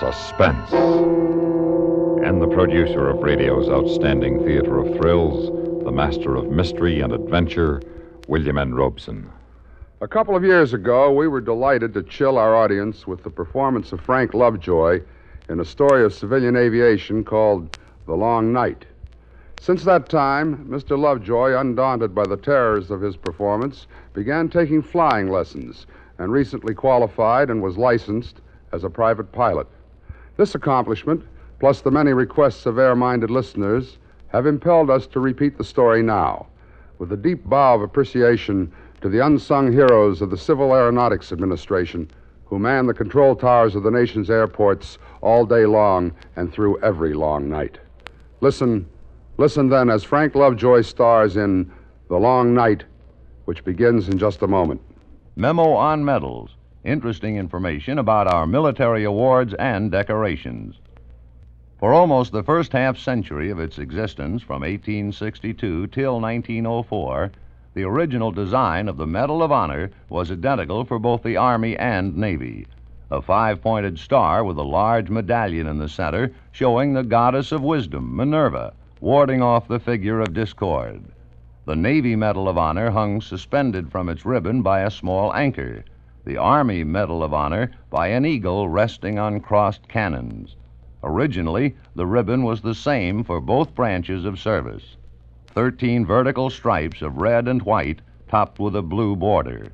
Suspense. And the producer of radio's outstanding theater of thrills, the master of mystery and adventure, William N. Robson. A couple of years ago, we were delighted to chill our audience with the performance of Frank Lovejoy in a story of civilian aviation called The Long Night. Since that time, Mr. Lovejoy, undaunted by the terrors of his performance, began taking flying lessons and recently qualified and was licensed as a private pilot. This accomplishment, plus the many requests of air minded listeners, have impelled us to repeat the story now, with a deep bow of appreciation to the unsung heroes of the Civil Aeronautics Administration who man the control towers of the nation's airports all day long and through every long night. Listen, listen then as Frank Lovejoy stars in The Long Night, which begins in just a moment. Memo on medals. Interesting information about our military awards and decorations. For almost the first half century of its existence, from 1862 till 1904, the original design of the Medal of Honor was identical for both the Army and Navy. A five pointed star with a large medallion in the center showing the goddess of wisdom, Minerva, warding off the figure of discord. The Navy Medal of Honor hung suspended from its ribbon by a small anchor, the Army Medal of Honor by an eagle resting on crossed cannons. Originally, the ribbon was the same for both branches of service 13 vertical stripes of red and white topped with a blue border.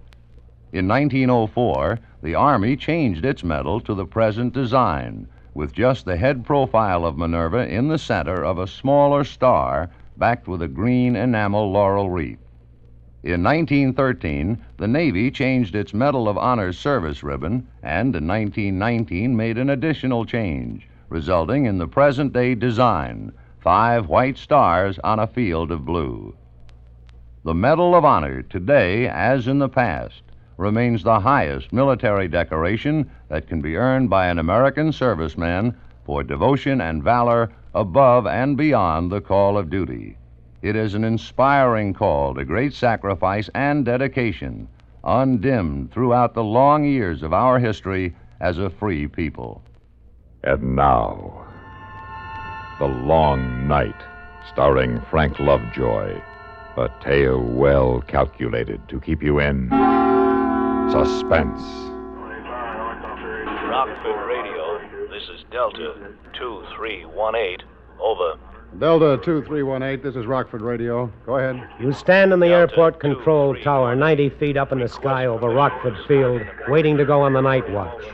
In 1904, the Army changed its medal to the present design, with just the head profile of Minerva in the center of a smaller star backed with a green enamel laurel wreath. In 1913, the Navy changed its Medal of Honor service ribbon and in 1919 made an additional change, resulting in the present day design five white stars on a field of blue. The Medal of Honor, today as in the past, remains the highest military decoration that can be earned by an American serviceman for devotion and valor above and beyond the call of duty. It is an inspiring call to great sacrifice and dedication, undimmed throughout the long years of our history as a free people. And now, The Long Night, starring Frank Lovejoy. A tale well calculated to keep you in suspense. Rockford Radio. This is Delta 2318. Over. Delta 2318, this is Rockford Radio. Go ahead. You stand in the airport control tower, 90 feet up in the sky over Rockford Field, waiting to go on the night watch.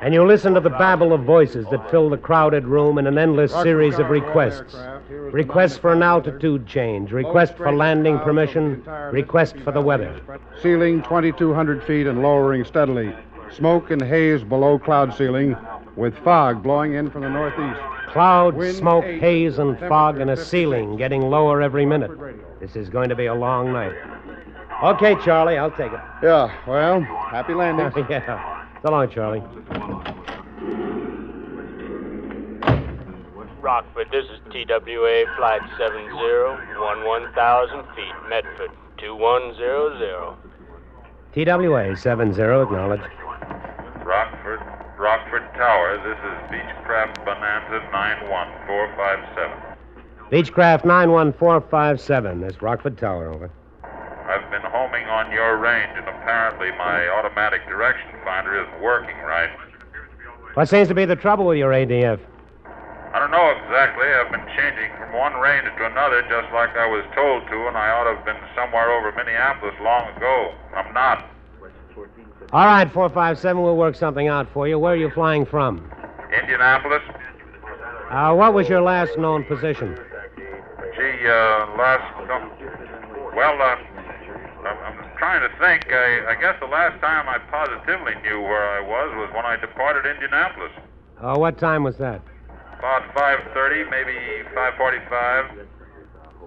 And you listen to the babble of voices that fill the crowded room in an endless series of requests. Requests for an altitude change, request for landing permission, request for the weather. Ceiling 2,200 feet and lowering steadily. Smoke and haze below cloud ceiling, with fog blowing in from the northeast. Cloud, Wind, smoke, haze, haze, and fog, and a ceiling getting lower every minute. This is going to be a long night. Okay, Charlie, I'll take it. Yeah, well, happy landing. yeah. So long, Charlie. Rockford, this is TWA Flight 70, 11,000 feet, Medford, 2100. TWA 70, acknowledge. Rockford, Rockford Tower. This is Beechcraft Bonanza 91457. Beechcraft 91457. That's Rockford Tower, over. I've been homing on your range, and apparently my automatic direction finder isn't working right. What seems to be the trouble with your ADF? I don't know exactly. I've been changing from one range to another just like I was told to, and I ought to have been somewhere over Minneapolis long ago. I'm not. All right, 457, we'll work something out for you. Where are you flying from? Indianapolis? Uh, what was your last known position? Gee, uh, last. No, well, uh, I'm, I'm trying to think. I, I guess the last time I positively knew where I was was when I departed Indianapolis. Uh, what time was that? About 5.30, maybe 5.45.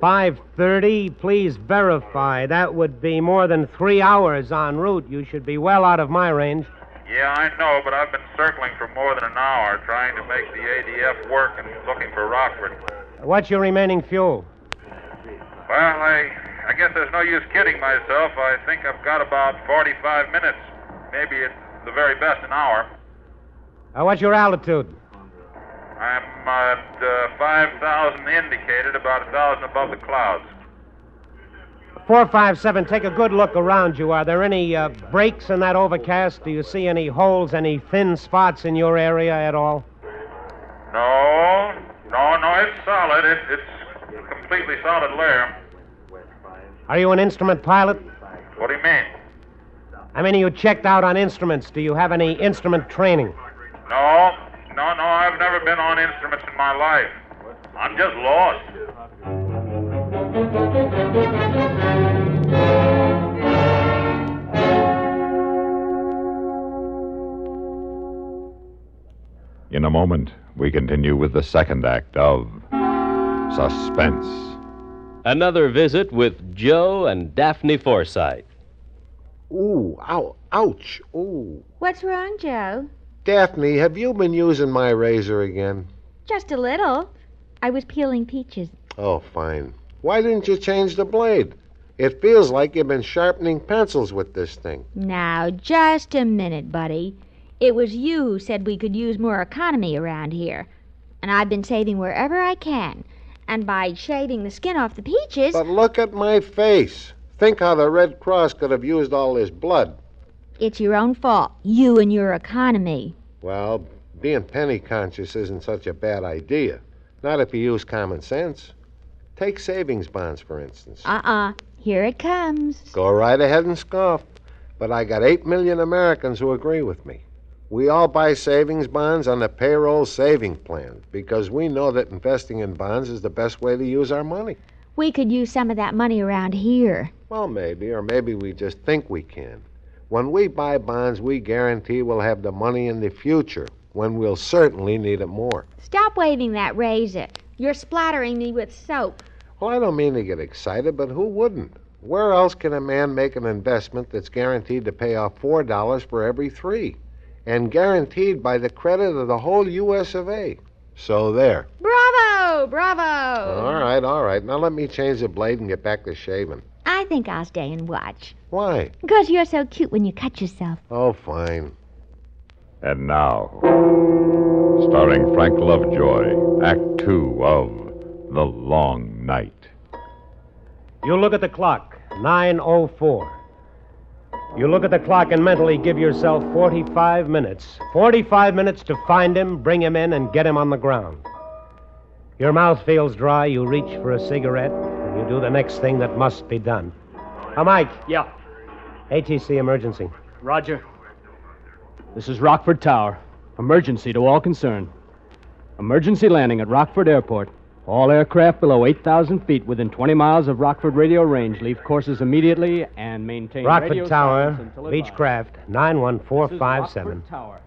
5.30. Please verify. That would be more than three hours en route. You should be well out of my range. Yeah, I know, but I've been circling for more than an hour trying to make the ADF work and looking for Rockford. What's your remaining fuel? Well, I, I guess there's no use kidding myself. I think I've got about 45 minutes. Maybe at the very best an hour. Uh, what's your altitude? I'm at uh, 5,000 indicated, about a 1,000 above the clouds. 457, take a good look around you. Are there any uh, breaks in that overcast? Do you see any holes, any thin spots in your area at all? No, no, no, it's solid. It, it's a completely solid layer. Are you an instrument pilot? What do you mean? I mean, you checked out on instruments. Do you have any instrument training? No, no, no, I've never been on instruments in my life. I'm just lost. In a moment, we continue with the second act of Suspense. Another visit with Joe and Daphne Forsythe. Ooh, ow, ouch, ooh. What's wrong, Joe? Daphne, have you been using my razor again? Just a little. I was peeling peaches. Oh, fine. Why didn't you change the blade? It feels like you've been sharpening pencils with this thing. Now, just a minute, buddy. It was you who said we could use more economy around here. And I've been saving wherever I can. And by shaving the skin off the peaches. But look at my face. Think how the Red Cross could have used all this blood. It's your own fault. You and your economy. Well, being penny conscious isn't such a bad idea. Not if you use common sense. Take savings bonds, for instance. Uh uh Here it comes. Go right ahead and scoff. But I got 8 million Americans who agree with me. We all buy savings bonds on the payroll saving plan because we know that investing in bonds is the best way to use our money. We could use some of that money around here. Well, maybe, or maybe we just think we can. When we buy bonds, we guarantee we'll have the money in the future when we'll certainly need it more. Stop waving that razor. You're splattering me with soap. Well, I don't mean to get excited, but who wouldn't? Where else can a man make an investment that's guaranteed to pay off $4 for every three? And guaranteed by the credit of the whole U.S. of A. So there. Bravo! Bravo! All right, all right. Now let me change the blade and get back to shaving. I think I'll stay and watch. Why? Because you're so cute when you cut yourself. Oh, fine. And now, starring Frank Lovejoy, Act Two of The Long Night. You look at the clock, 9.04. You look at the clock and mentally give yourself 45 minutes. 45 minutes to find him, bring him in, and get him on the ground. Your mouth feels dry, you reach for a cigarette, and you do the next thing that must be done. Now, Mike. Yeah. ATC emergency. Roger. This is Rockford Tower. Emergency to all concerned. Emergency landing at Rockford Airport. All aircraft below 8,000 feet within 20 miles of Rockford radio range leave courses immediately and maintain Rockford radio Tower, silence until advised. Beechcraft, This is 91457. Rockford Tower.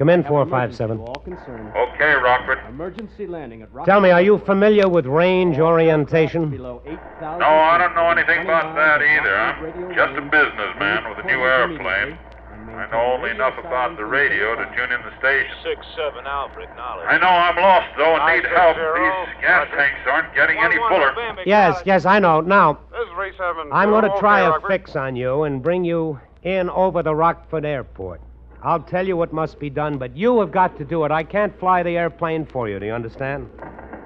Come in, 457. all concerned. Okay, Rockford. Emergency landing at Rockford Tell me, are you familiar with range orientation? Below 8,000 No, I don't know anything about that either. I'm just a businessman with a new airplane. I maintain know only enough about the radio to tune in the station. 6-7 Alpha, acknowledge. I know I'm lost, though, and need help. These gas tanks aren't getting any fuller. Yes, yes, I know. Now, This is 37. I'm going to try a fix on you and bring you in over the Rockford Airport. I'll tell you what must be done, but you have got to do it. I can't fly the airplane for you. Do you understand?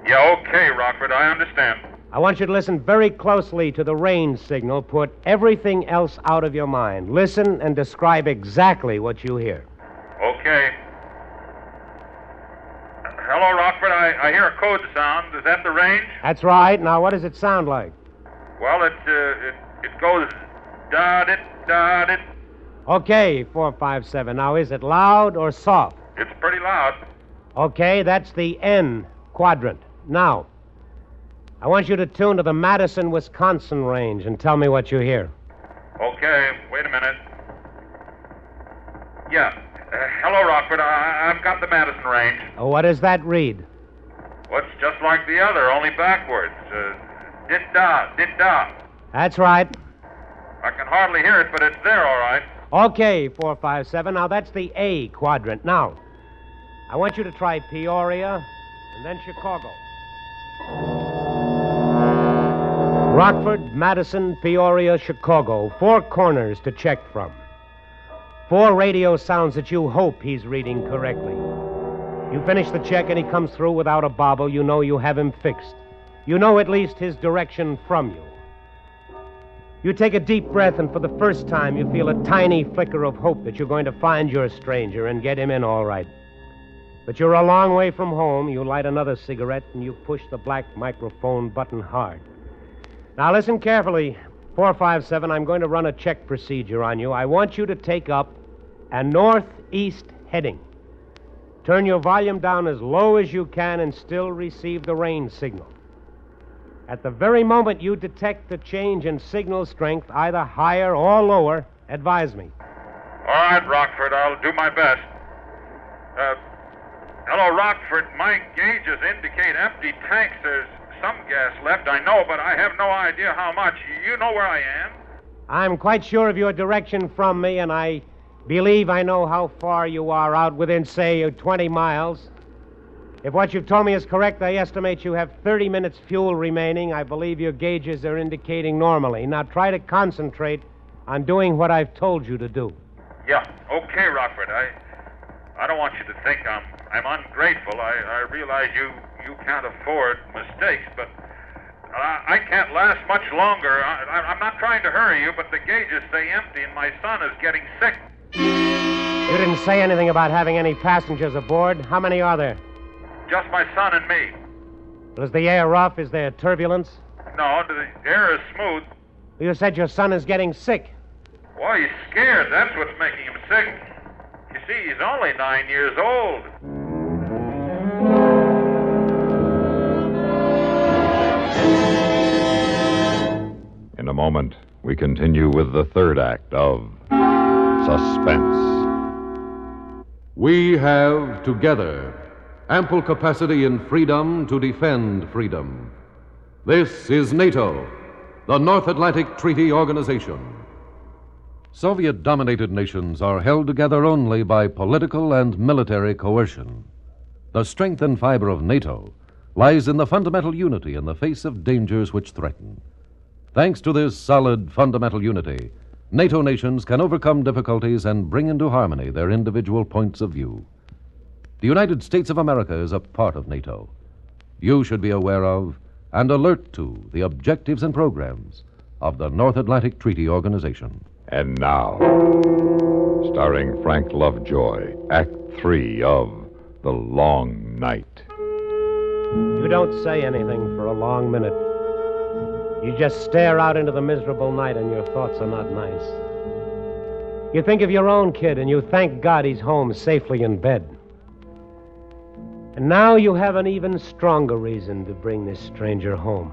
Yeah, okay, Rockford, I understand. I want you to listen very closely to the range signal. Put everything else out of your mind. Listen and describe exactly what you hear. Okay. Hello, Rockford. I, I hear a code sound. Is that the range? That's right. Now, what does it sound like? Well, it uh, it, it goes da dit da dit. Okay, 457. Now, is it loud or soft? It's pretty loud. Okay, that's the N quadrant. Now, I want you to tune to the Madison, Wisconsin range and tell me what you hear. Okay, wait a minute. Yeah. Uh, hello, Rockford. I, I've got the Madison range. Oh, what does that read? Well, it's just like the other, only backwards. Uh, dit da, dit da. That's right. I can hardly hear it, but it's there, all right. Okay, 457. Now, that's the A quadrant. Now, I want you to try Peoria and then Chicago. Rockford, Madison, Peoria, Chicago. Four corners to check from. Four radio sounds that you hope he's reading correctly. You finish the check and he comes through without a bobble. You know you have him fixed. You know at least his direction from you. You take a deep breath, and for the first time, you feel a tiny flicker of hope that you're going to find your stranger and get him in all right. But you're a long way from home. You light another cigarette and you push the black microphone button hard. Now, listen carefully. 457, I'm going to run a check procedure on you. I want you to take up a northeast heading. Turn your volume down as low as you can and still receive the rain signal. At the very moment you detect a change in signal strength, either higher or lower, advise me. All right, Rockford, I'll do my best. Uh, hello, Rockford. My gauges indicate empty tanks. There's some gas left, I know, but I have no idea how much. You know where I am? I'm quite sure of your direction from me, and I believe I know how far you are out within, say, 20 miles. If what you've told me is correct, I estimate you have 30 minutes fuel remaining. I believe your gauges are indicating normally. Now try to concentrate on doing what I've told you to do. Yeah, okay, Rockford. I I don't want you to think I'm I'm ungrateful. I, I realize you you can't afford mistakes, but I, I can't last much longer. I, I'm not trying to hurry you, but the gauges stay empty, and my son is getting sick. You didn't say anything about having any passengers aboard. How many are there? Just my son and me. Is the air rough? Is there turbulence? No, the air is smooth. You said your son is getting sick. Why, he's scared. That's what's making him sick. You see, he's only nine years old. In a moment, we continue with the third act of Suspense. We have together ample capacity in freedom to defend freedom. This is NATO, the North Atlantic Treaty Organization. Soviet dominated nations are held together only by political and military coercion. The strength and fiber of NATO lies in the fundamental unity in the face of dangers which threaten. Thanks to this solid fundamental unity, NATO nations can overcome difficulties and bring into harmony their individual points of view. The United States of America is a part of NATO. You should be aware of and alert to the objectives and programs of the North Atlantic Treaty Organization. And now, starring Frank Lovejoy, Act Three of The Long Night. You don't say anything for a long minute. You just stare out into the miserable night, and your thoughts are not nice. You think of your own kid, and you thank God he's home safely in bed. And now you have an even stronger reason to bring this stranger home.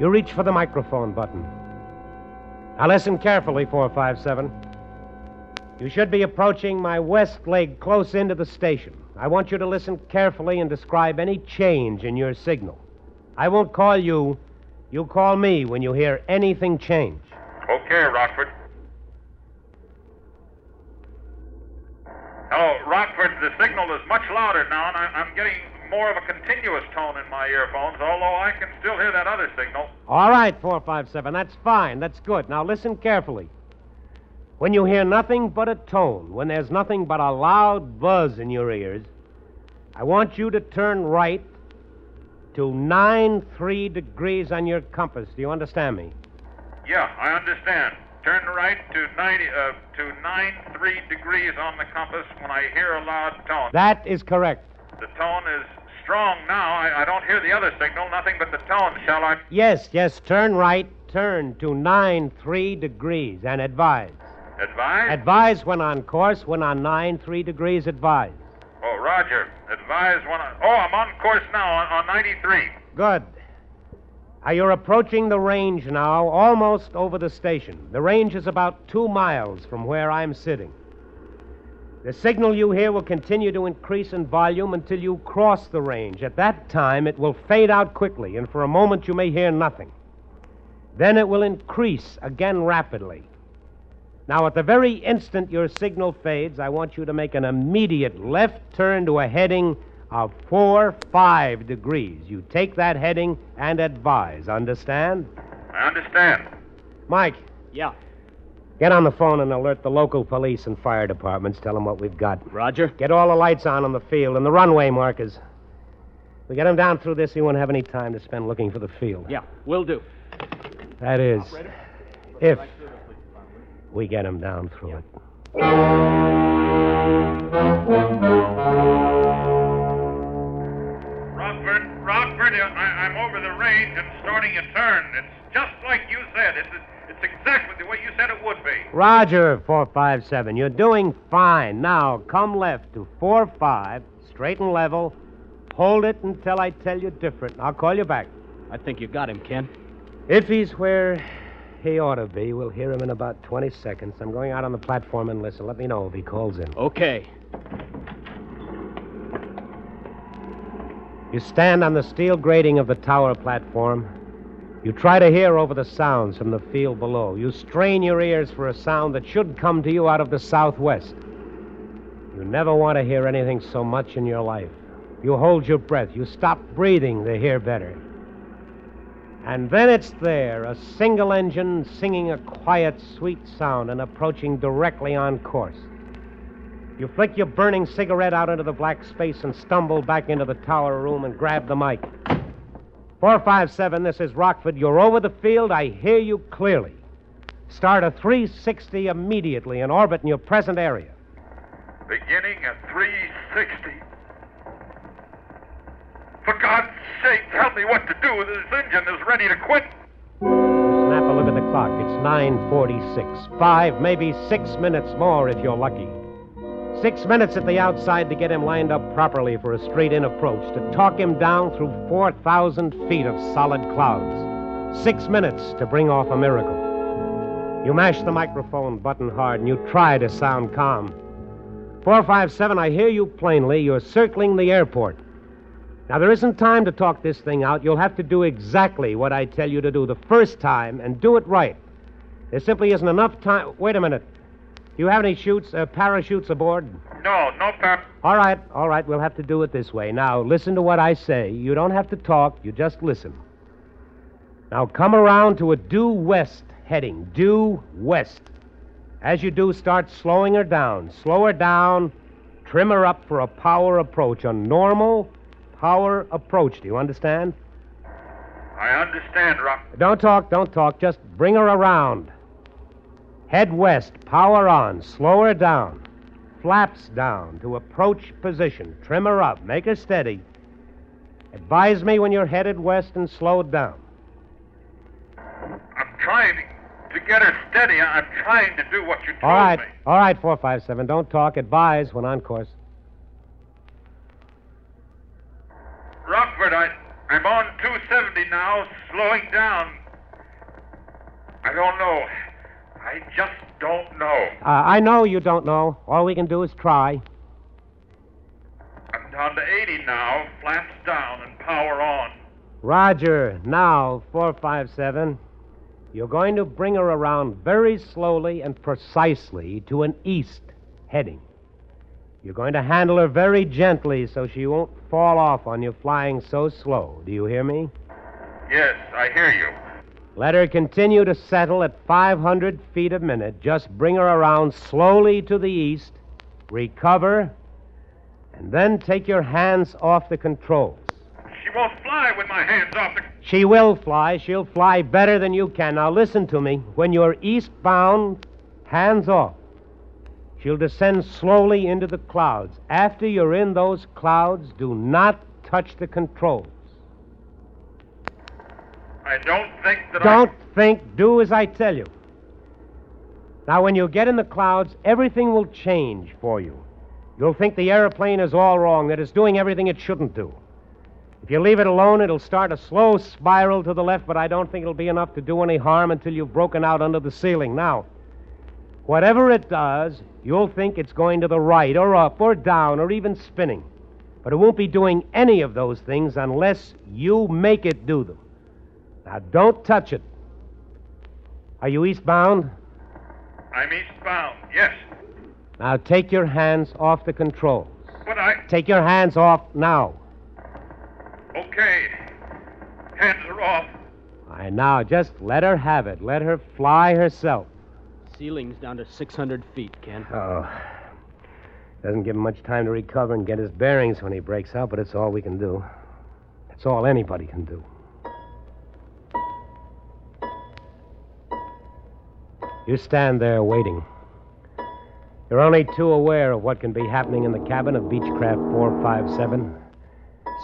You reach for the microphone button. Now listen carefully, 457. You should be approaching my west leg close into the station. I want you to listen carefully and describe any change in your signal. I won't call you. You call me when you hear anything change. Okay, Rockford. Hello, Rockford. The signal is much louder now, and I, I'm getting more of a continuous tone in my earphones, although I can still hear that other signal. All right, 457. That's fine. That's good. Now listen carefully. When you hear nothing but a tone, when there's nothing but a loud buzz in your ears, I want you to turn right to 9 3 degrees on your compass. Do you understand me? Yeah, I understand. Turn right to 90 uh, to 9 3 degrees on the compass when I hear a loud tone. That is correct. The tone is strong now. I, I don't hear the other signal, nothing but the tone. Shall I? Yes, yes, turn right, turn to 9 3 degrees and advise. Advise? Advise when on course, when on 9 3 degrees, advise. Oh, Roger. Advise when I. Oh, I'm on course now on, on 93. Good. You're approaching the range now, almost over the station. The range is about two miles from where I'm sitting. The signal you hear will continue to increase in volume until you cross the range. At that time, it will fade out quickly, and for a moment you may hear nothing. Then it will increase again rapidly. Now, at the very instant your signal fades, I want you to make an immediate left turn to a heading of 4 5 degrees. You take that heading and advise. Understand? I understand. Mike. Yeah. Get on the phone and alert the local police and fire departments. Tell them what we've got. Roger. Get all the lights on on the field and the runway markers. We get them down through this, he won't have any time to spend looking for the field. Yeah, will do. That is, if we get him down through it. I'm over the range and starting a turn. It's just like you said. It's, it's exactly the way you said it would be. Roger, 457. You're doing fine. Now, come left to 45, straight and level. Hold it until I tell you different. I'll call you back. I think you got him, Ken. If he's where he ought to be, we'll hear him in about 20 seconds. I'm going out on the platform and listen. Let me know if he calls in. Okay. You stand on the steel grating of the tower platform. You try to hear over the sounds from the field below. You strain your ears for a sound that should come to you out of the southwest. You never want to hear anything so much in your life. You hold your breath. You stop breathing to hear better. And then it's there, a single engine singing a quiet, sweet sound and approaching directly on course. You flick your burning cigarette out into the black space and stumble back into the tower room and grab the mic. 457, this is Rockford. You're over the field. I hear you clearly. Start a 360 immediately in orbit in your present area. Beginning at 360. For God's sake, tell me what to do. This engine is ready to quit. Snap a look at the clock. It's 9.46. Five, maybe six minutes more if you're lucky. Six minutes at the outside to get him lined up properly for a straight in approach, to talk him down through 4,000 feet of solid clouds. Six minutes to bring off a miracle. You mash the microphone button hard and you try to sound calm. 457, I hear you plainly. You're circling the airport. Now, there isn't time to talk this thing out. You'll have to do exactly what I tell you to do the first time and do it right. There simply isn't enough time. Wait a minute. Do you have any chutes, uh, parachutes aboard? No, no par. All right, all right. We'll have to do it this way. Now, listen to what I say. You don't have to talk, you just listen. Now, come around to a due west heading. Due west. As you do, start slowing her down. Slow her down. Trim her up for a power approach. A normal power approach. Do you understand? I understand, Rock. Don't talk, don't talk. Just bring her around. Head west, power on, slow her down. Flaps down to approach position. Trim her up, make her steady. Advise me when you're headed west and slowed down. I'm trying to get her steady. I'm trying to do what you told All right, me. all right, 457. Don't talk. Advise when on course. Rockford, I, I'm on 270 now, slowing down. I don't know. I just don't know. Uh, I know you don't know. All we can do is try. I'm down to 80 now, flaps down and power on. Roger. Now, 457. You're going to bring her around very slowly and precisely to an east heading. You're going to handle her very gently so she won't fall off on you flying so slow. Do you hear me? Yes, I hear you. Let her continue to settle at 500 feet a minute. Just bring her around slowly to the east, recover, and then take your hands off the controls. She won't fly with my hands off the. She will fly. She'll fly better than you can. Now listen to me. When you're eastbound, hands off. She'll descend slowly into the clouds. After you're in those clouds, do not touch the controls. I don't think that Don't think, do as I tell you. Now, when you get in the clouds, everything will change for you. You'll think the airplane is all wrong, that it's doing everything it shouldn't do. If you leave it alone, it'll start a slow spiral to the left, but I don't think it'll be enough to do any harm until you've broken out under the ceiling. Now, whatever it does, you'll think it's going to the right or up or down or even spinning. But it won't be doing any of those things unless you make it do them. Now, don't touch it. Are you eastbound? I'm eastbound, yes. Now, take your hands off the controls. But I. Take your hands off now. Okay. Hands are off. All right, now, just let her have it. Let her fly herself. Ceiling's down to 600 feet, Ken. Oh. Doesn't give him much time to recover and get his bearings when he breaks out, but it's all we can do. It's all anybody can do. You stand there waiting. You're only too aware of what can be happening in the cabin of Beechcraft 457,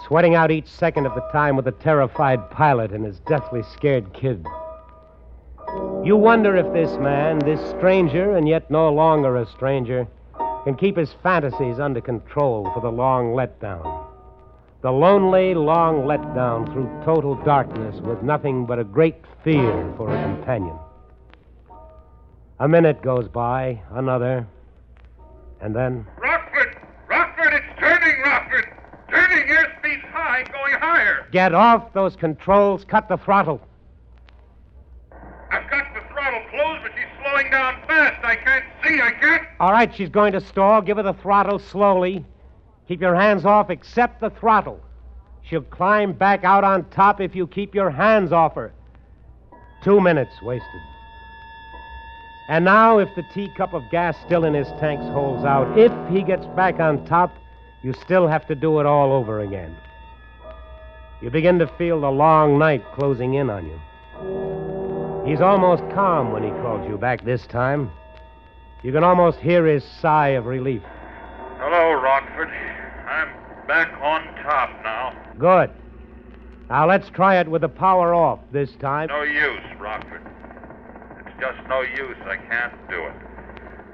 sweating out each second of the time with a terrified pilot and his deathly scared kid. You wonder if this man, this stranger, and yet no longer a stranger, can keep his fantasies under control for the long letdown. The lonely, long letdown through total darkness with nothing but a great fear for a companion. A minute goes by, another, and then. Rockford! Rockford, it's turning, Rockford! Turning, airspeed's high, going higher! Get off those controls, cut the throttle. I've got the throttle closed, but she's slowing down fast. I can't see, I can't. All right, she's going to stall. Give her the throttle slowly. Keep your hands off except the throttle. She'll climb back out on top if you keep your hands off her. Two minutes wasted. And now, if the teacup of gas still in his tanks holds out, if he gets back on top, you still have to do it all over again. You begin to feel the long night closing in on you. He's almost calm when he calls you back this time. You can almost hear his sigh of relief. Hello, Rockford. I'm back on top now. Good. Now let's try it with the power off this time. No use, Rockford. Just no use. I can't do it.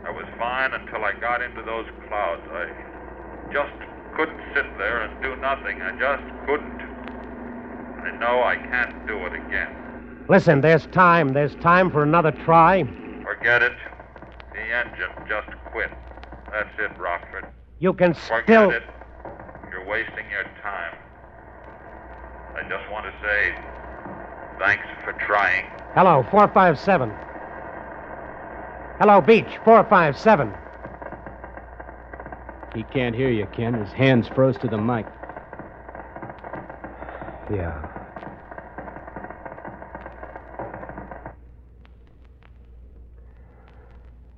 I was fine until I got into those clouds. I just couldn't sit there and do nothing. I just couldn't. I know I can't do it again. Listen, there's time. There's time for another try. Forget it. The engine just quit. That's it, Rockford. You can Forget still. it. You're wasting your time. I just want to say thanks for trying. Hello, 457. Hello, Beech, 457. He can't hear you, Ken. His hands froze to the mic. Yeah.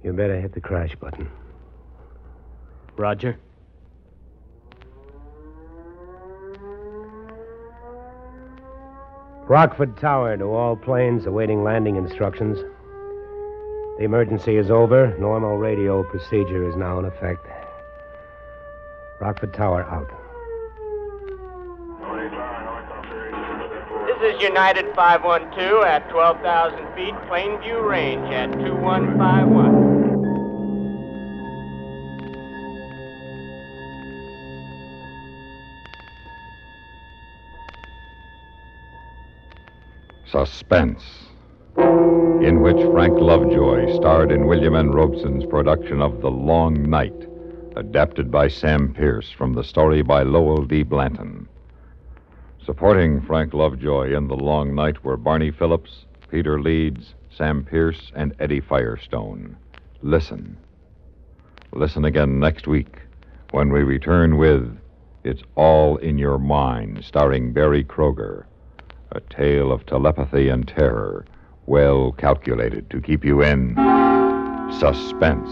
You better hit the crash button. Roger. Rockford Tower to all planes awaiting landing instructions. The emergency is over. Normal radio procedure is now in effect. Rockford Tower out. This is United 512 at 12,000 feet, Plainview Range at 2151. Suspense, in which Frank Lovejoy starred in William N. Robson's production of The Long Night, adapted by Sam Pierce from the story by Lowell D. Blanton. Supporting Frank Lovejoy in The Long Night were Barney Phillips, Peter Leeds, Sam Pierce, and Eddie Firestone. Listen. Listen again next week when we return with It's All in Your Mind, starring Berry Kroeger. A tale of telepathy and terror, well calculated to keep you in suspense.